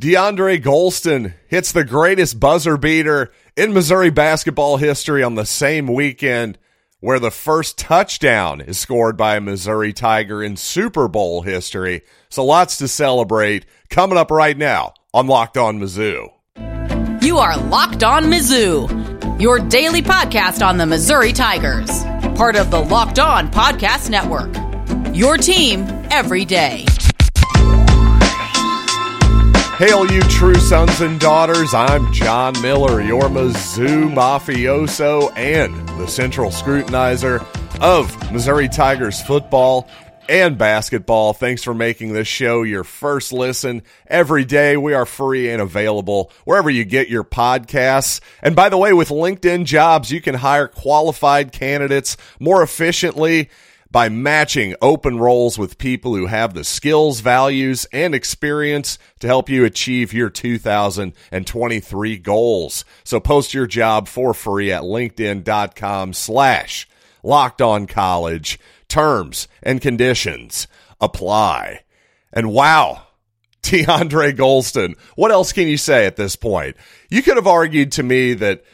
DeAndre Gholston hits the greatest buzzer beater in Missouri basketball history on the same weekend where the first touchdown is scored by a Missouri Tiger in Super Bowl history. So lots to celebrate coming up right now on Locked On Mizzou. You are Locked On Mizzou, your daily podcast on the Missouri Tigers, part of the Locked On Podcast Network. Your team every day. Hail, you true sons and daughters. I'm John Miller, your Mizzou mafioso and the central scrutinizer of Missouri Tigers football and basketball. Thanks for making this show your first listen every day. We are free and available wherever you get your podcasts. And by the way, with LinkedIn jobs, you can hire qualified candidates more efficiently by matching open roles with people who have the skills, values, and experience to help you achieve your 2023 goals. So post your job for free at linkedin.com slash locked on college. Terms and conditions apply. And wow, DeAndre Gholston, what else can you say at this point? You could have argued to me that,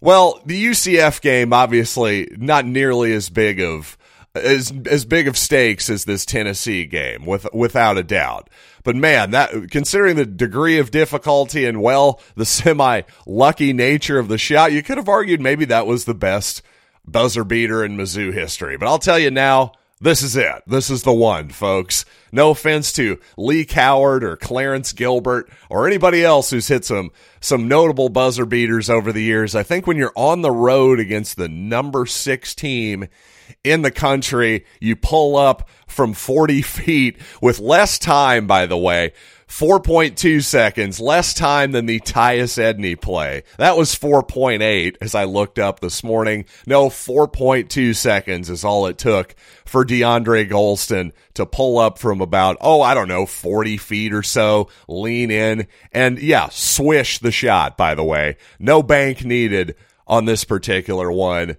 well, the UCF game, obviously not nearly as big of as as big of stakes as this Tennessee game, with without a doubt. But man, that considering the degree of difficulty and well, the semi lucky nature of the shot, you could have argued maybe that was the best buzzer beater in Mizzou history. But I'll tell you now, this is it. This is the one, folks. No offense to Lee Coward or Clarence Gilbert or anybody else who's hit some some notable buzzer beaters over the years. I think when you're on the road against the number six team in the country. You pull up from 40 feet with less time, by the way. 4.2 seconds, less time than the Tyus Edney play. That was 4.8 as I looked up this morning. No, 4.2 seconds is all it took for DeAndre Gholston to pull up from about, oh, I don't know, 40 feet or so, lean in, and yeah, swish the shot, by the way. No bank needed on this particular one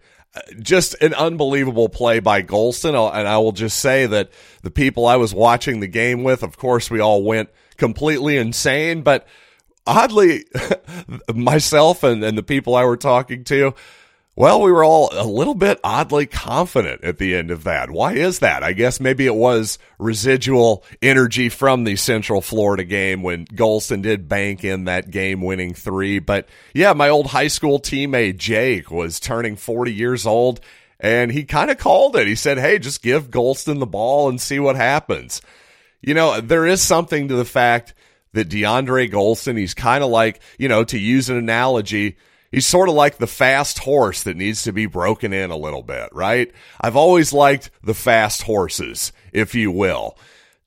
just an unbelievable play by Gholston. And I will just say that the people I was watching the game with, of course, we all went completely insane, but oddly, myself and, and the people I were talking to, well, we were all a little bit oddly confident at the end of that. Why is that? I guess maybe it was residual energy from the Central Florida game when Gholston did bank in that game winning three. But yeah, my old high school teammate Jake was turning 40 years old and he kind of called it. He said, Hey, just give Gholston the ball and see what happens. You know, there is something to the fact that DeAndre Gholston, he's kind of like, you know, to use an analogy, He's sort of like the fast horse that needs to be broken in a little bit, right? I've always liked the fast horses, if you will,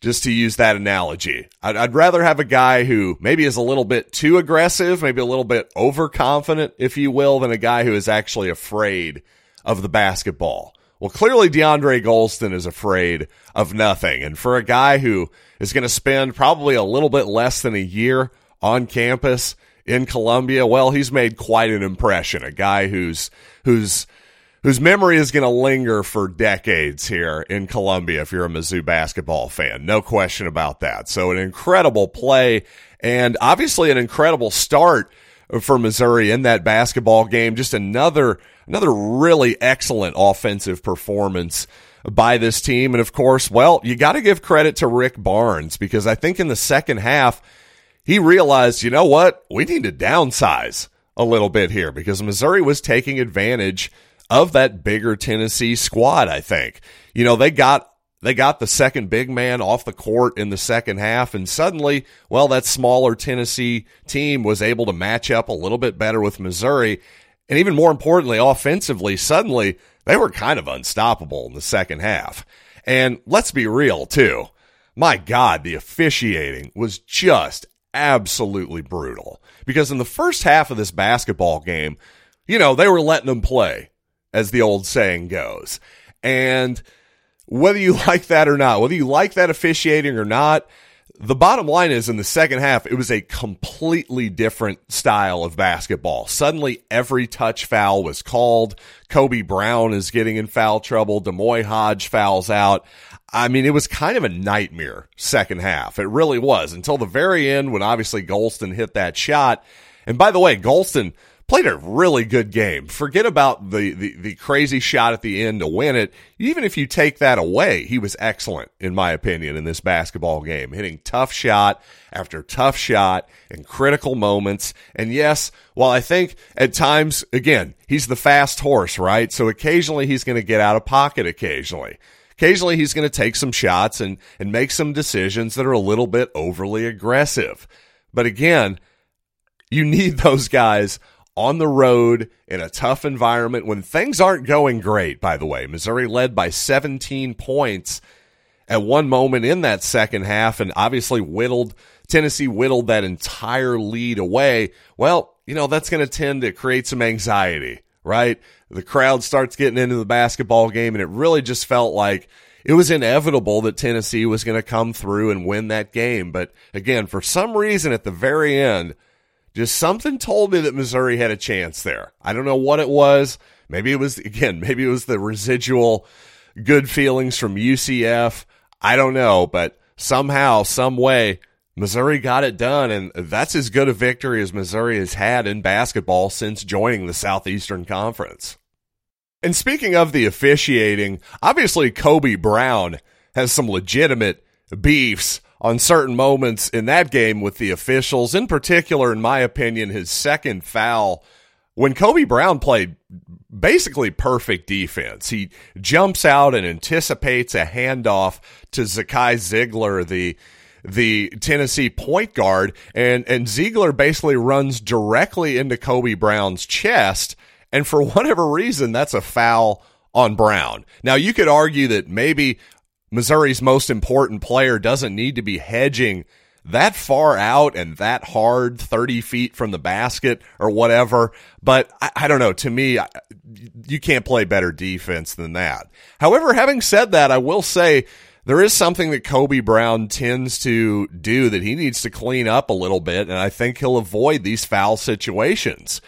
just to use that analogy. I'd, I'd rather have a guy who maybe is a little bit too aggressive, maybe a little bit overconfident, if you will, than a guy who is actually afraid of the basketball. Well, clearly DeAndre Gholston is afraid of nothing. And for a guy who is going to spend probably a little bit less than a year on campus, in Columbia, well, he's made quite an impression. A guy who's who's whose memory is going to linger for decades here in Columbia if you're a Mizzou basketball fan. No question about that. So an incredible play and obviously an incredible start for Missouri in that basketball game. Just another another really excellent offensive performance by this team. And of course, well, you got to give credit to Rick Barnes because I think in the second half he realized, you know what? We need to downsize a little bit here because Missouri was taking advantage of that bigger Tennessee squad, I think. You know, they got they got the second big man off the court in the second half and suddenly, well, that smaller Tennessee team was able to match up a little bit better with Missouri. And even more importantly, offensively, suddenly they were kind of unstoppable in the second half. And let's be real too. My God, the officiating was just absolutely brutal. Because in the first half of this basketball game, you know, they were letting them play, as the old saying goes. And whether you like that or not, whether you like that officiating or not, the bottom line is in the second half, it was a completely different style of basketball. Suddenly, every touch foul was called. Kobe Brown is getting in foul trouble. D'Moi Hodge fouls out. I mean, it was kind of a nightmare second half. It really was until the very end when obviously Gholston hit that shot. And by the way, Gholston played a really good game. Forget about the, the, the crazy shot at the end to win it. Even if you take that away, he was excellent, in my opinion, in this basketball game, hitting tough shot after tough shot in critical moments. And yes, while I think at times, again, he's the fast horse, right? So occasionally he's going to get out of pocket occasionally. Occasionally he's going to take some shots and, and make some decisions that are a little bit overly aggressive. But again, you need those guys on the road in a tough environment when things aren't going great, by the way. Missouri led by 17 points at one moment in that second half and obviously whittled Tennessee whittled that entire lead away. Well, you know, that's going to tend to create some anxiety, right? The crowd starts getting into the basketball game and it really just felt like it was inevitable that Tennessee was going to come through and win that game. But again, for some reason at the very end, just something told me that Missouri had a chance there. I don't know what it was. Maybe it was, again, maybe it was the residual good feelings from UCF. I don't know, but somehow, some way, Missouri got it done, and that's as good a victory as Missouri has had in basketball since joining the Southeastern Conference. And speaking of the officiating, obviously Kobe Brown has some legitimate beefs on certain moments in that game with the officials. In particular, in my opinion, his second foul when Kobe Brown played basically perfect defense. He jumps out and anticipates a handoff to Zakai Zeigler, the the Tennessee point guard, and and Zeigler basically runs directly into Kobe Brown's chest, and for whatever reason, that's a foul on Brown. Now you could argue that maybe Missouri's most important player doesn't need to be hedging that far out and that hard, 30 feet from the basket or whatever. But I, I don't know. To me, I, you can't play better defense than that. However, having said that, I will say there is something that Kobe Brown tends to do that he needs to clean up a little bit. And I think he'll avoid these foul situations.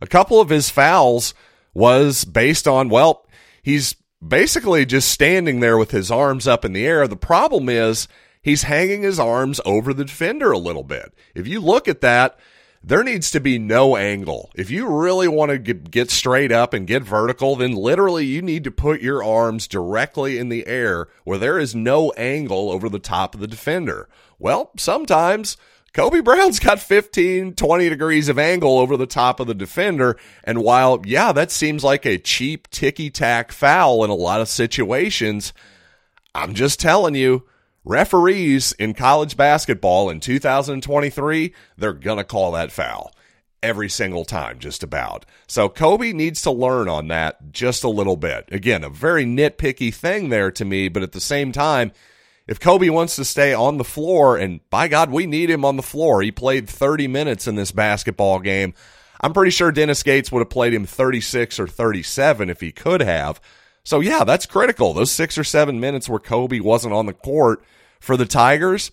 A couple of his fouls was based on, well, he's basically just standing there with his arms up in the air. The problem is he's hanging his arms over the defender a little bit. If you look at that, there needs to be no angle. If you really want to get straight up and get vertical, then literally you need to put your arms directly in the air where there is no angle over the top of the defender. Well, sometimes Kobe Brown's got 15, 20 degrees of angle over the top of the defender. And while, yeah, that seems like a cheap ticky tack foul in a lot of situations, I'm just telling you, referees in college basketball in 2023, they're going to call that foul every single time, just about. So Kobe needs to learn on that just a little bit. Again, a very nitpicky thing there to me, but at the same time, if Kobe wants to stay on the floor, and by God, we need him on the floor. He played 30 minutes in this basketball game. I'm pretty sure Dennis Gates would have played him 36 or 37 if he could have. So, yeah, that's critical. Those six or seven minutes where Kobe wasn't on the court for the Tigers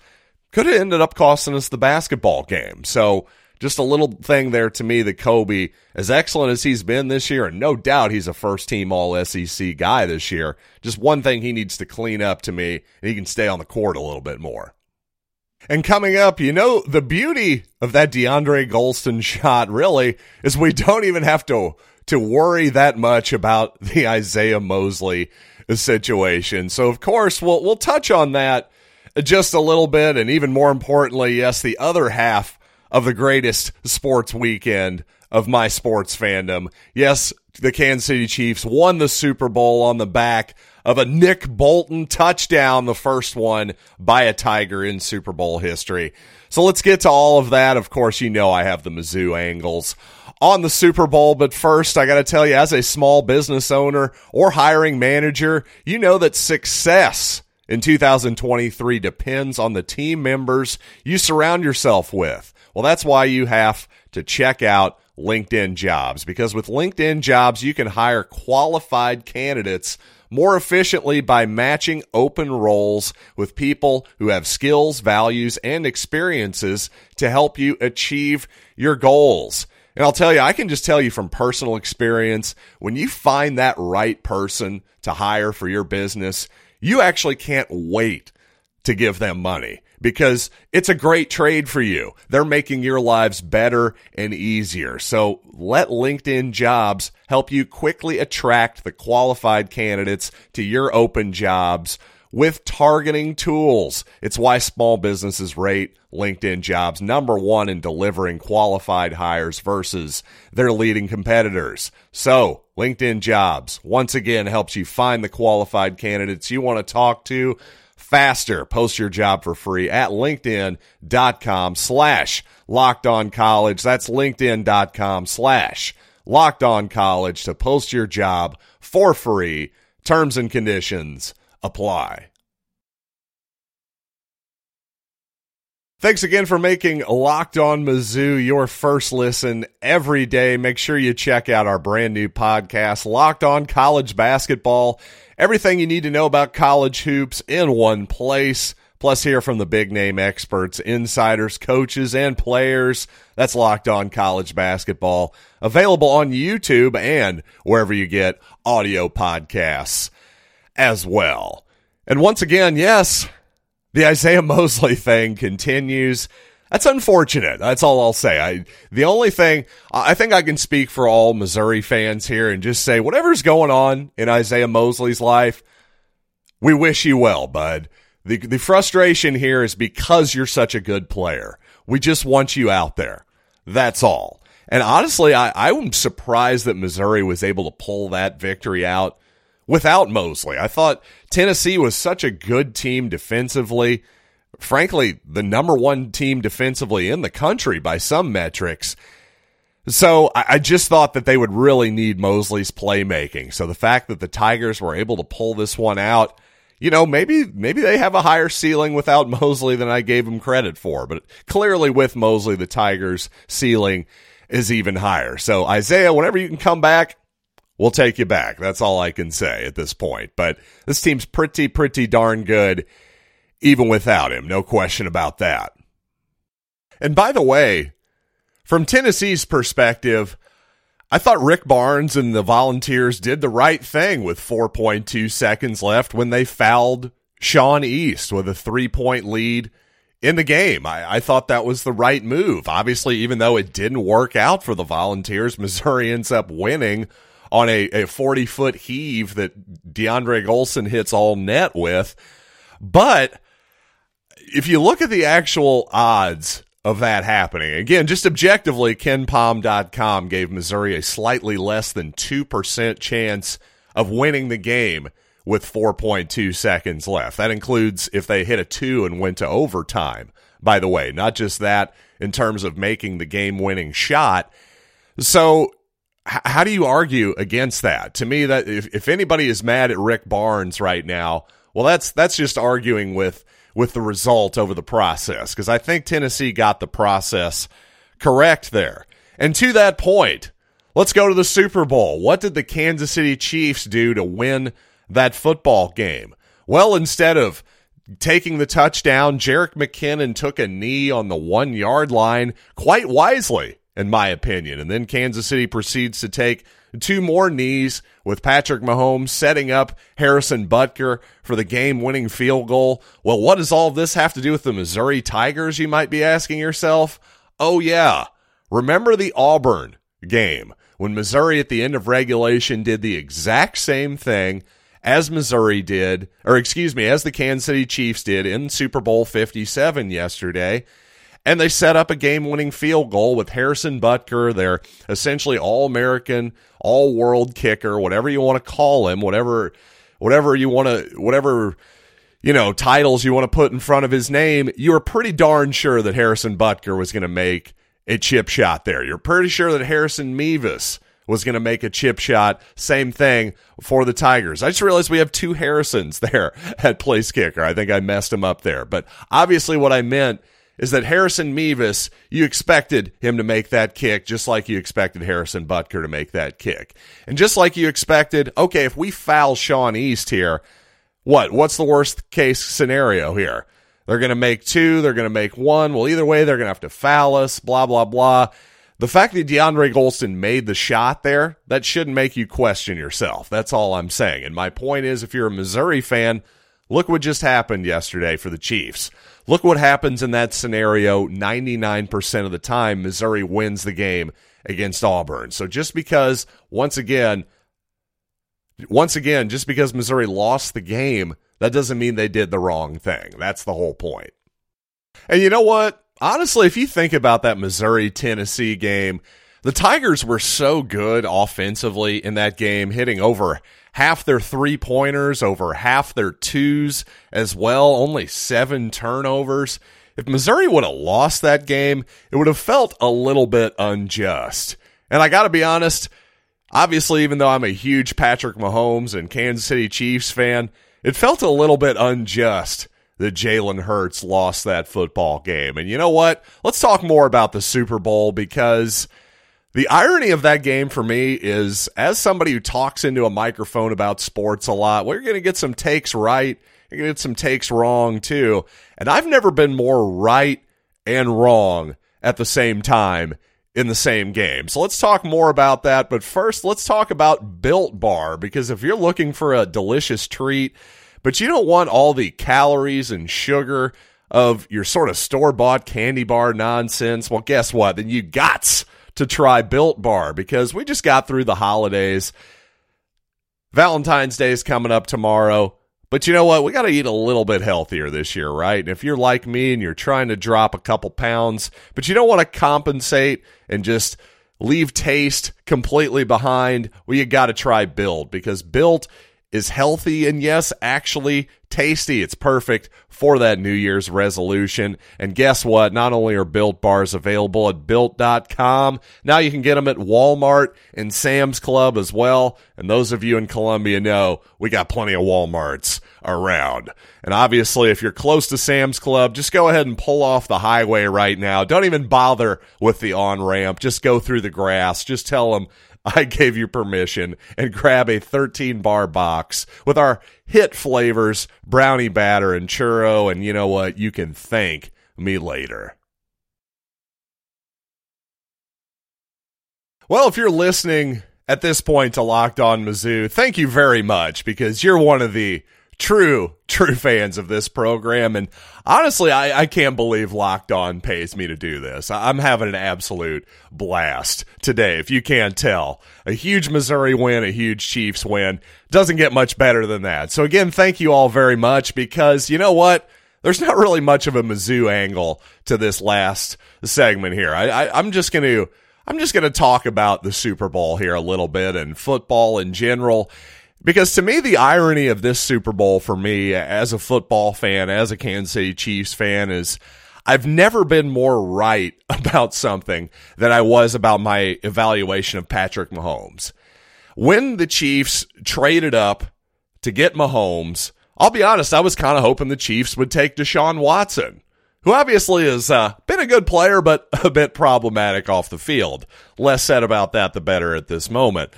could have ended up costing us the basketball game. So, just a little thing there to me that Kobe, as excellent as he's been this year, and no doubt he's a first team all SEC guy this year, just one thing he needs to clean up to me, and he can stay on the court a little bit more. And coming up, you know, the beauty of that DeAndre Gholston shot really is we don't even have to to worry that much about the Isaiah Mosley situation. So of course we'll we'll touch on that just a little bit and even more importantly, yes, the other half of the greatest sports weekend of my sports fandom. Yes, the Kansas City Chiefs won the Super Bowl on the back of a Nick Bolton touchdown, the first one by a Tiger in Super Bowl history. So let's get to all of that. Of course, you know I have the Mizzou angles on the Super Bowl, but first I got to tell you, as a small business owner or hiring manager, you know that success in 2023 depends on the team members you surround yourself with. Well, that's why you have to check out LinkedIn Jobs because with LinkedIn Jobs, you can hire qualified candidates more efficiently by matching open roles with people who have skills, values, and experiences to help you achieve your goals. And I'll tell you, I can just tell you from personal experience, when you find that right person to hire for your business, you actually can't wait to give them money because it's a great trade for you. They're making your lives better and easier. So let LinkedIn jobs help you quickly attract the qualified candidates to your open jobs with targeting tools. It's why small businesses rate LinkedIn jobs number one in delivering qualified hires versus their leading competitors. So LinkedIn jobs once again helps you find the qualified candidates you want to talk to faster. Post your job for free at linkedin.com slash locked on college. That's linkedin.com slash locked on college to post your job for free. Terms and conditions apply. Thanks again for making Locked On Mizzou your first listen every day. Make sure you check out our brand new podcast, Locked On College Basketball. Everything you need to know about college hoops in one place. Plus, hear from the big name experts, insiders, coaches, and players. That's Locked On College Basketball. Available on YouTube and wherever you get audio podcasts as well. And once again, yes, the Isaiah Mosley thing continues. That's unfortunate. That's all I'll say. I the only thing I think I can speak for all Missouri fans here and just say whatever's going on in Isaiah Mosley's life, we wish you well, bud. The the frustration here is because you're such a good player. We just want you out there. That's all. And honestly, I, I'm surprised that Missouri was able to pull that victory out without Mosley. I thought Tennessee was such a good team defensively. Frankly, the number one team defensively in the country by some metrics. So I, just thought that they would really need Mosley's playmaking. So the fact that the Tigers were able to pull this one out, you know, maybe maybe they have a higher ceiling without Mosley than I gave them credit for. But clearly with Mosley, the Tigers' ceiling is even higher. So Isaiah, whenever you can come back, we'll take you back. That's all I can say at this point. But this team's pretty, pretty darn good, even without him. No question about that. And by the way, from Tennessee's perspective, I thought Rick Barnes and the Volunteers did the right thing with 4.2 seconds left when they fouled Sean East with a three point lead in the game. I, I, thought that was the right move. Obviously, even though it didn't work out for the Volunteers, Missouri ends up winning on a, a 40 foot heave that DeAndre Gholston hits all net with. But if you look at the actual odds of that happening, again, just objectively, kenpom.com gave Missouri a slightly less than 2% chance of winning the game with 4.2 seconds left. That includes if they hit a two and went to overtime, by the way, not just that in terms of making the game winning shot. So how do you argue against that? To me, that if, if anybody is mad at Rick Barnes right now, well, that's that's just arguing with with the result over the process because I think Tennessee got the process correct there. And to that point, let's go to the Super Bowl. What did the Kansas City Chiefs do to win that football game? Well, instead of taking the touchdown, Jerick McKinnon took a knee on the one yard line quite wisely in my opinion. And then Kansas City proceeds to take two more knees with Patrick Mahomes setting up Harrison Butker for the game winning field goal. Well, what does all this have to do with the Missouri Tigers, you might be asking yourself? Oh, yeah. Remember the Auburn game when Missouri at the end of regulation did the exact same thing as Missouri did, or excuse me, as the Kansas City Chiefs did in Super Bowl 57 yesterday and they set up a game winning field goal with Harrison Butker, their essentially all American, all world kicker, whatever you want to call him, whatever, whatever you want to, whatever, you know, titles you want to put in front of his name. You were pretty darn sure that Harrison Butker was going to make a chip shot there. You're pretty sure that Harrison Mevis was going to make a chip shot. Same thing for the Tigers. I just realized we have two Harrisons there at place kicker. I think I messed him up there. But obviously, what I meant is that Harrison Mevis, you expected him to make that kick just like you expected Harrison Butker to make that kick. And just like you expected, okay, if we foul Sean East here, what? What's the worst case scenario here? They're going to make two, they're going to make one. Well, either way, they're going to have to foul us, blah, blah, blah. The fact that DeAndre Gholston made the shot there, that shouldn't make you question yourself. That's all I'm saying. And my point is, if you're a Missouri fan, look what just happened yesterday for the Chiefs. Look what happens in that scenario 99% of the time. Missouri wins the game against Auburn. So just because, once again, once again, just because Missouri lost the game, that doesn't mean they did the wrong thing. That's the whole point. And you know what? Honestly, if you think about that Missouri Tennessee game, the Tigers were so good offensively in that game, hitting over half their three pointers, over half their twos as well, only seven turnovers. If Missouri would have lost that game, it would have felt a little bit unjust. And I got to be honest, obviously, even though I'm a huge Patrick Mahomes and Kansas City Chiefs fan, it felt a little bit unjust that Jalen Hurts lost that football game. And you know what? Let's talk more about the Super Bowl because the irony of that game for me is as somebody who talks into a microphone about sports a lot, you're going to get some takes right. You're going to get some takes wrong too. And I've never been more right and wrong at the same time in the same game. So let's talk more about that. But first, let's talk about Built Bar because if you're looking for a delicious treat, but you don't want all the calories and sugar of your sort of store bought candy bar nonsense, well, guess what? Then you got to try Built Bar because we just got through the holidays. Valentine's Day is coming up tomorrow. But you know what? We got to eat a little bit healthier this year, right? And if you're like me and you're trying to drop a couple pounds, but you don't want to compensate and just leave taste completely behind, well, you got to try Built because Built is healthy and yes, actually tasty. It's perfect for that New Year's resolution. And guess what? Not only are Built bars available at built.com, now you can get them at Walmart and Sam's Club as well. And those of you in Columbia know we got plenty of Walmarts around. And obviously, if you're close to Sam's Club, just go ahead and pull off the highway right now. Don't even bother with the on ramp. Just go through the grass. Just tell them I gave you permission and grab a 13 bar box with our hit flavors, brownie batter and churro. And you know what? You can thank me later. Well, if you're listening at this point to Locked On Mizzou, thank you very much because you're one of the true, true fans of this program. And honestly, I, I can't believe Locked On pays me to do this. I'm having an absolute blast today, if you can't tell. A huge Missouri win, a huge Chiefs win. Doesn't get much better than that. So again, thank you all very much because you know what? There's not really much of a Mizzou angle to this last segment here. I, I, I'm just going to. I'm just going to talk about the Super Bowl here a little bit and football in general. Because to me, the irony of this Super Bowl for me as a football fan, as a Kansas City Chiefs fan, is I've never been more right about something than I was about my evaluation of Patrick Mahomes. When the Chiefs traded up to get Mahomes, I'll be honest, I was kind of hoping the Chiefs would take Deshaun Watson, who obviously has uh, been a good player, but a bit problematic off the field. Less said about that, the better at this moment.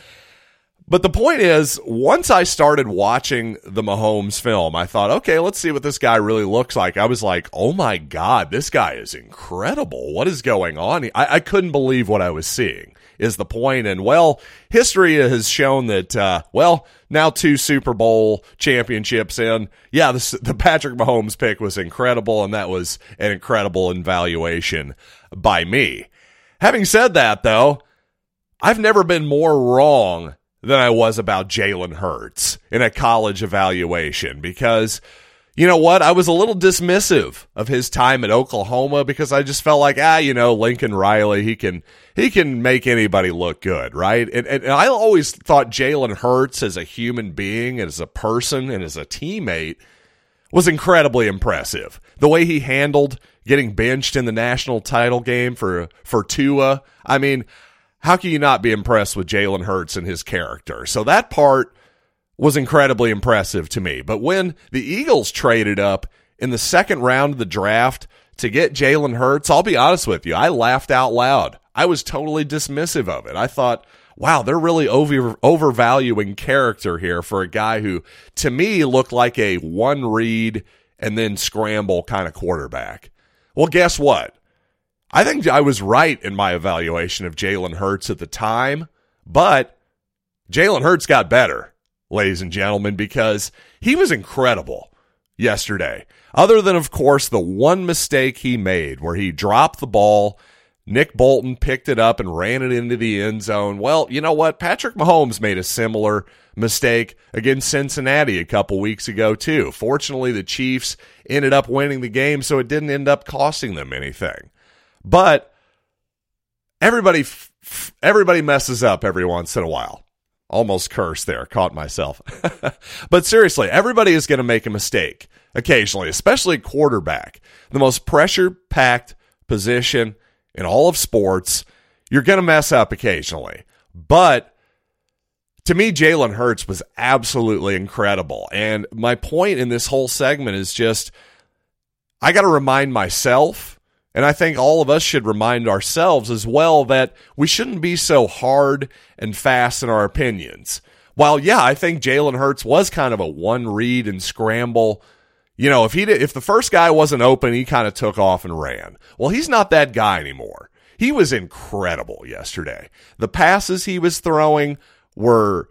But the point is, once I started watching the Mahomes film, I thought, okay, let's see what this guy really looks like. I was like, oh my God, this guy is incredible. What is going on? I, I couldn't believe what I was seeing, is the point. And well, history has shown that, uh, well, now two Super Bowl championships in. Yeah, this, the Patrick Mahomes pick was incredible, and that was an incredible evaluation by me. Having said that, though, I've never been more wrong than I was about Jalen Hurts in a college evaluation because you know what? I was a little dismissive of his time at Oklahoma because I just felt like, ah, you know, Lincoln Riley, he can he can make anybody look good, right? And, and, and I always thought Jalen Hurts as a human being, as a person, and as a teammate was incredibly impressive. The way he handled getting benched in the national title game for for Tua. I mean, how can you not be impressed with Jalen Hurts and his character? So that part was incredibly impressive to me. But when the Eagles traded up in the second round of the draft to get Jalen Hurts, I'll be honest with you, I laughed out loud. I was totally dismissive of it. I thought, wow, they're really over, overvaluing character here for a guy who, to me, looked like a one read and then scramble kind of quarterback. Well, guess what? I think I was right in my evaluation of Jalen Hurts at the time, but Jalen Hurts got better, ladies and gentlemen, because he was incredible yesterday. Other than, of course, the one mistake he made where he dropped the ball. Nick Bolton picked it up and ran it into the end zone. Well, you know what? Patrick Mahomes made a similar mistake against Cincinnati a couple weeks ago, too. Fortunately, the Chiefs ended up winning the game, so it didn't end up costing them anything. But everybody, everybody messes up every once in a while. Almost cursed there, caught myself. but seriously, everybody is going to make a mistake occasionally, especially quarterback. The most pressure packed position in all of sports. You're going to mess up occasionally. But to me, Jalen Hurts was absolutely incredible. And my point in this whole segment is just I got to remind myself, and I think all of us should remind ourselves as well, that we shouldn't be so hard and fast in our opinions. While, yeah, I think Jalen Hurts was kind of a one read and scramble you know, if he did, if the first guy wasn't open, he kind of took off and ran. Well, he's not that guy anymore. He was incredible yesterday. The passes he was throwing were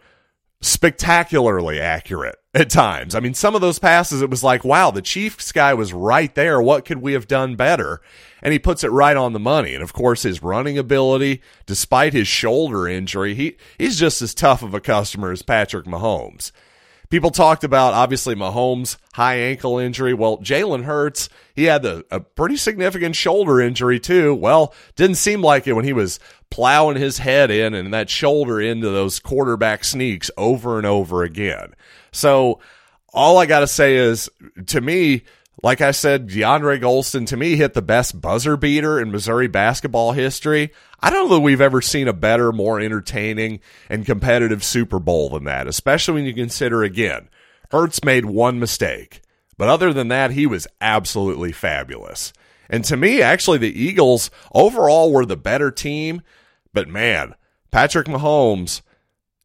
spectacularly accurate at times. I mean, some of those passes, it was like, wow, the Chiefs guy was right there. What could we have done better? And he puts it right on the money. And of course, his running ability, despite his shoulder injury, he, he's just as tough of a customer as Patrick Mahomes. People talked about obviously Mahomes' high ankle injury. Well, Jalen Hurts, he had a, a pretty significant shoulder injury too. Well, didn't seem like it when he was plowing his head in and that shoulder into those quarterback sneaks over and over again. So all I got to say is to me, like I said, DeAndre Gholston to me hit the best buzzer beater in Missouri basketball history. I don't know that we've ever seen a better, more entertaining and competitive Super Bowl than that, especially when you consider again, Hurts made one mistake. But other than that, he was absolutely fabulous. And to me, actually, the Eagles overall were the better team. But man, Patrick Mahomes,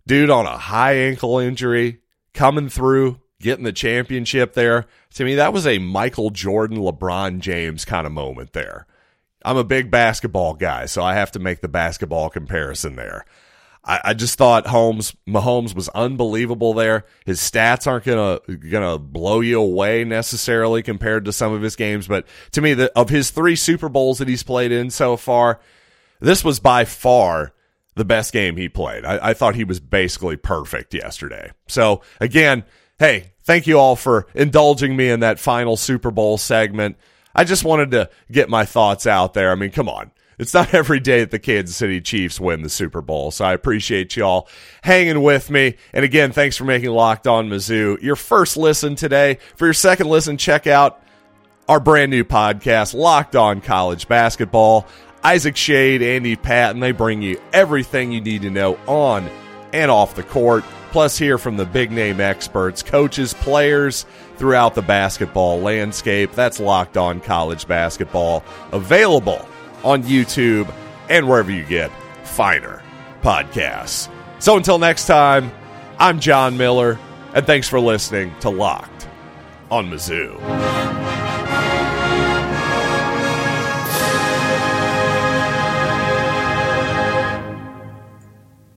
dude on a high ankle injury, coming through, getting the championship there. To me, that was a Michael Jordan, LeBron James kind of moment there. I'm a big basketball guy, so I have to make the basketball comparison there. I, I just thought Holmes Mahomes was unbelievable there. His stats aren't gonna gonna blow you away necessarily compared to some of his games, but to me, the, of his three Super Bowls that he's played in so far, this was by far the best game he played. I, I thought he was basically perfect yesterday. So again, hey, thank you all for indulging me in that final Super Bowl segment. I just wanted to get my thoughts out there. I mean, come on. It's not every day that the Kansas City Chiefs win the Super Bowl. So I appreciate y'all hanging with me. And again, thanks for making Locked On Mizzou your first listen today. For your second listen, check out our brand new podcast, Locked On College Basketball. Isaac Schade, Andy Patton, they bring you everything you need to know on and off the court. Plus, hear from the big name experts, coaches, players throughout the basketball landscape. That's Locked On College Basketball, available on YouTube and wherever you get finer podcasts. So until next time, I'm John Miller, and thanks for listening to Locked on Mizzou.